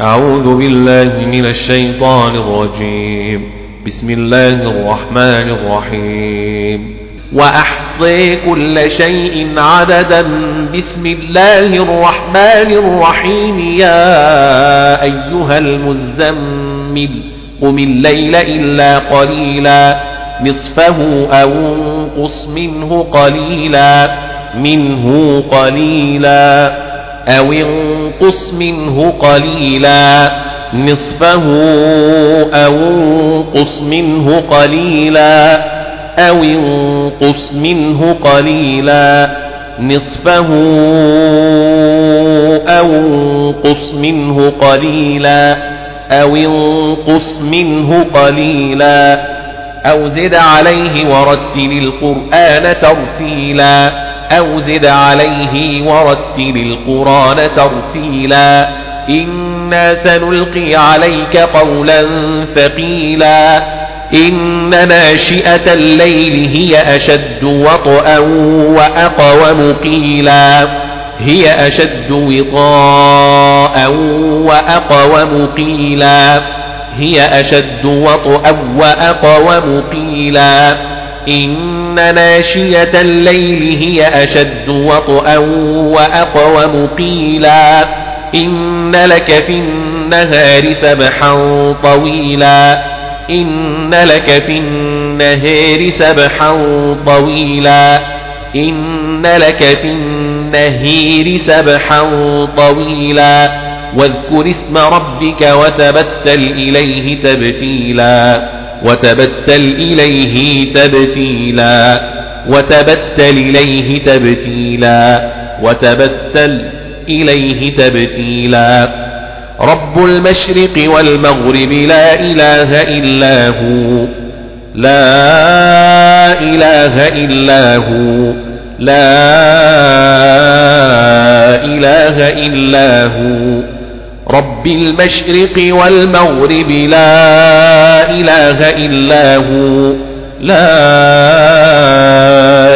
أعوذ بالله من الشيطان الرجيم. بسم الله الرحمن الرحيم. وأحصي كل شيء عددا. بسم الله الرحمن الرحيم. يا أيها المزمل قم الليل إلا قليلا. نصفه أو انقص منه قليلا. منه قليلا. أو انقص منه قليلا نصفه أو انقص منه قليلا أو انقص منه قليلا نصفه أو انقص منه قليلا أو انقص منه قليلا. أو زد عليه ورتل القرآن ترتيلا. أو زد عليه ورتل القرآن ترتيلا إنا سنلقي عليك قولا ثقيلا إن ناشئة الليل هي أشد وطئا وأقوم قيلا هي أشد وطاء وأقوم قيلا هي أشد وطئا وأقوم قيلا إن ناشية الليل هي أشد وطئا وأقوم قيلا إن لك في النهار سبحا طويلا إن لك في النهار سبحا طويلا إن لك في النهير سبحا طويلا واذكر اسم ربك وتبتل إليه تبتيلا وتبتل إليه تبتيلا وتبتل إليه تبتيلا وتبتل إليه تبتيلا. رب المشرق والمغرب لا إله إلا هو لا إله إلا هو لا إله إلا هو. رب المشرق والمغرب لا إله إلا هو. لا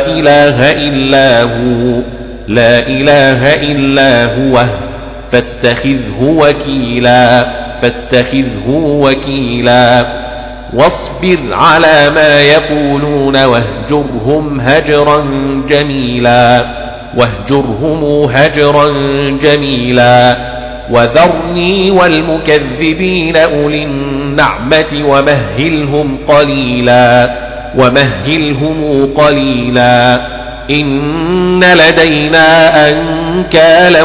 إله إلا هو. لا إله إلا هو. فاتخذه وكيلا. فاتخذه وكيلا. واصبر على ما يقولون واهجرهم هجرا جميلا. واهجرهم هجرا جميلا. وذرني والمكذبين أولي النعمة ومهلهم قليلا ومهلهم قليلا. إن لدينا أنكالا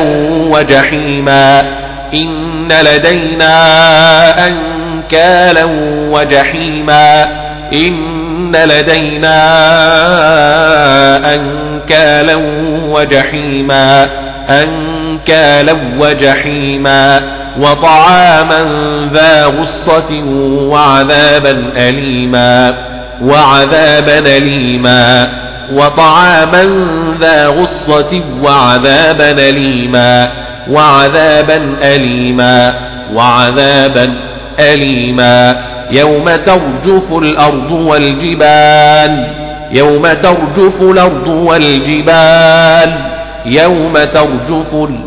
وجحيما. إن لدينا أنكالا وجحيما. إن لدينا أنكالا وجحيما. أنكالا وجحيما وطعاما ذا غصة وعذابا أليما وعذابا أليما وطعاما ذا غصة وعذابا أليما وعذابا أليما وعذابا أليما يوم ترجف الأرض والجبال يوم ترجف الأرض والجبال يوم ترجف الأرض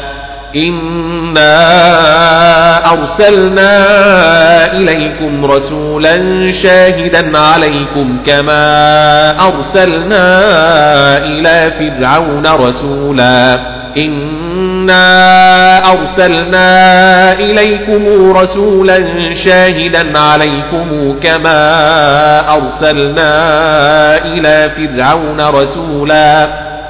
إنا أرسلنا إليكم رسولا شاهدا عليكم كما أرسلنا إلى فرعون رسولا إنا أرسلنا إليكم رسولا شاهدا عليكم كما أرسلنا إلى فرعون رسولا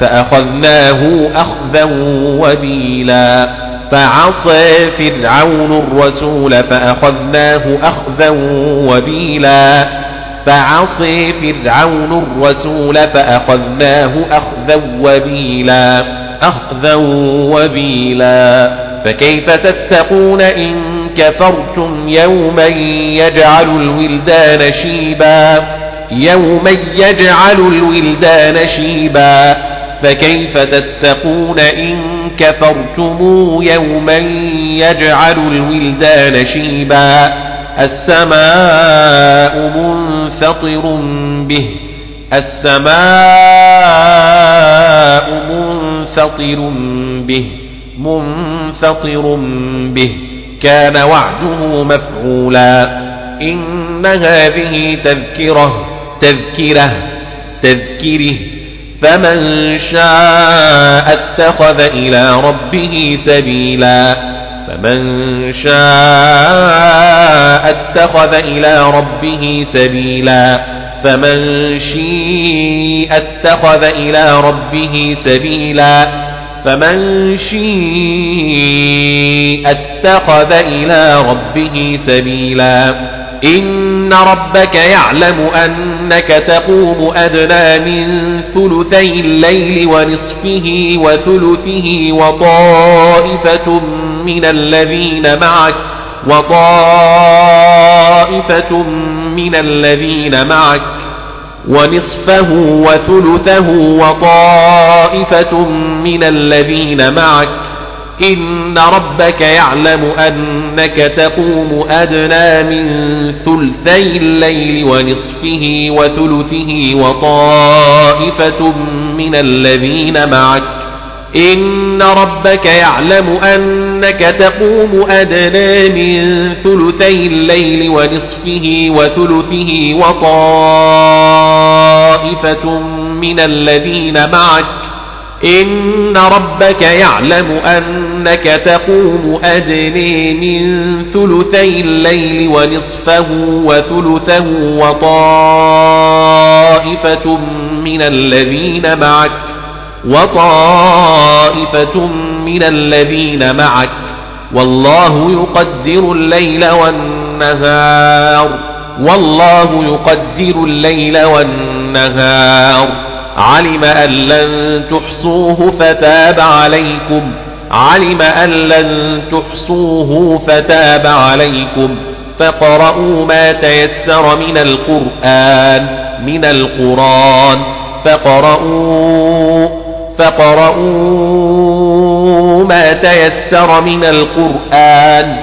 فأخذناه أخذا وبيلا. فعصى فرعون الرسول فأخذناه أخذا وبيلا. فعصي فرعون الرسول فأخذناه أخذا وبيلا. أخذا وبيلا. فكيف تتقون إن كفرتم يوما يجعل الولدان شيبا؟ يوما يجعل الولدان شيبا. فكيف تتقون إن كفرتم يوما يجعل الولدان شيبا؟ السماء منفطر به السماء منفطر به منفطر به كان وعده مفعولا. إن هذه تذكرة تذكرة تذكره فمن شاء اتخذ إلى ربه سبيلا. فمن شاء اتخذ إلى ربه سبيلا. فمن شيء اتخذ إلى ربه سبيلا. فمن شيء اتخذ إلى ربه سبيلا. إن ربك يعلم أنك تقوم أدنى من ثلثي الليل ونصفه وثلثه وطائفة من الذين معك وطائفة من الذين معك ونصفه وثلثه وطائفة من الذين معك. إن ربك يعلم أنك تقوم أدنى من ثلثي الليل ونصفه وثلثه وطائفة من الذين معك. إن ربك يعلم أنك تقوم أدنى من ثلثي الليل ونصفه وثلثه وطائفة من الذين معك. إن ربك يعلم أنك تقوم أدني من ثلثي الليل ونصفه وثلثه وطائفة من الذين معك وطائفة من الذين معك. والله يقدر الليل والنهار والله يقدر الليل والنهار. علم أن لن تحصوه فتاب عليكم. علم أن لن تحصوه فتاب عليكم. فقرؤوا ما تيسر من القرآن من القرآن. فقرؤوا فقرؤوا ما تيسر من القرآن.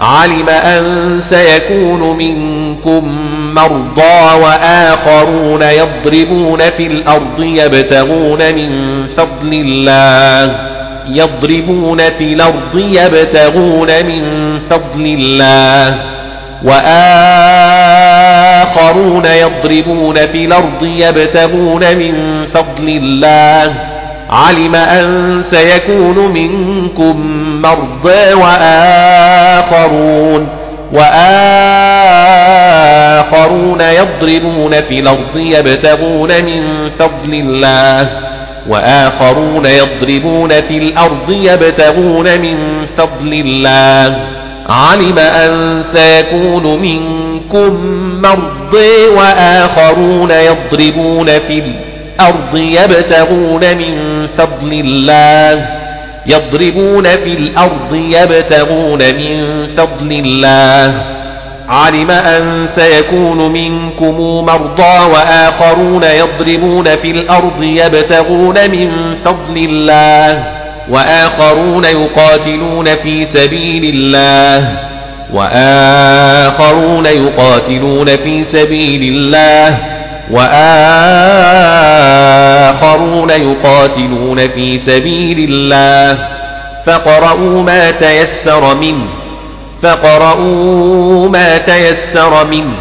علم أن سيكون منكم مرضى وآخرون يضربون في الأرض يبتغون من فضل الله يضربون في الأرض يبتغون من فضل الله وآخرون يضربون في الأرض يبتغون من فضل الله علم أن سيكون منكم مرضى وآخرون وآخرون يضربون في الأرض يبتغون من فضل الله وآخرون يضربون في الأرض يبتغون من فضل الله علم أن سيكون منكم مرضى وآخرون يضربون في الأرض يبتغون من فضل الله يضربون في الأرض يبتغون من فضل الله. علم أن سيكون منكم مرضى وآخرون يضربون في الأرض يبتغون من فضل الله وآخرون يقاتلون في سبيل الله وآخرون يقاتلون في سبيل الله. وآخرون يقاتلون في سبيل الله فقرؤوا ما تيسر منه فقرؤوا ما تيسر منه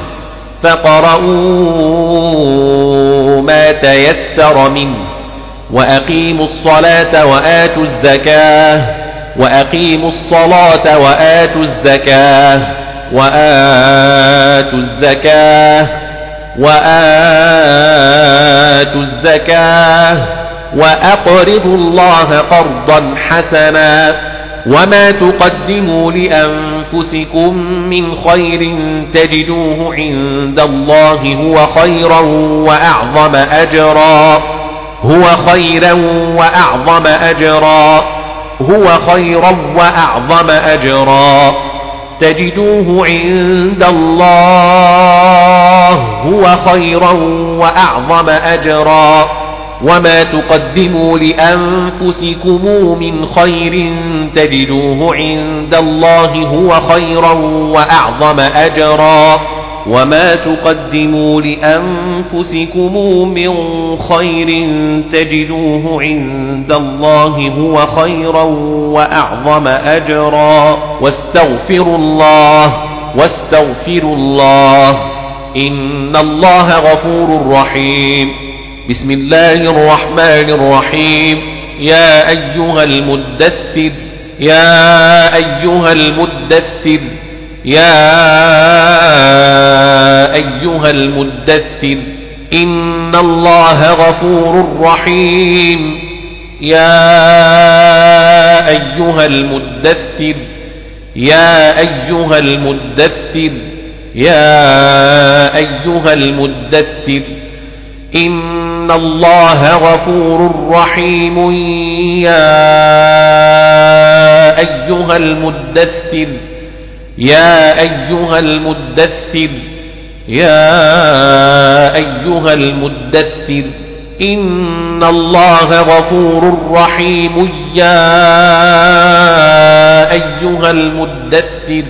فقرؤوا ما تيسر منه وأقيموا الصلاة وآتوا الزكاة وأقيموا الصلاة وآتوا الزكاة وآتوا الزكاة وآتوا الزكاة وأقرضوا الله قرضا حسنا وما تقدموا لأنفسكم من خير تجدوه عند الله هو خيرا وأعظم أجرا هو خيرا وأعظم أجرا هو خيرا وأعظم أجرا تجدوه عند الله هو خيرا وأعظم أجرا وما تقدموا لأنفسكم من خير تجدوه عند الله هو خيرا وأعظم أجرا وما تقدموا لأنفسكم من خير تجدوه عند الله هو خيرا وأعظم أجرا واستغفروا الله واستغفروا الله إن الله غفور رحيم. بسم الله الرحمن الرحيم. يا أيها المدثر يا أيها المدثر يا أيها المدثر إن الله غفور رحيم. يا أيها المدثر يا أيها المدثر يا أيها المدثر إن الله غفور رحيم يا أيها المدثر يا أيها المدثر يا أيها المدثر إن الله غفور رحيم يا أيها المدثر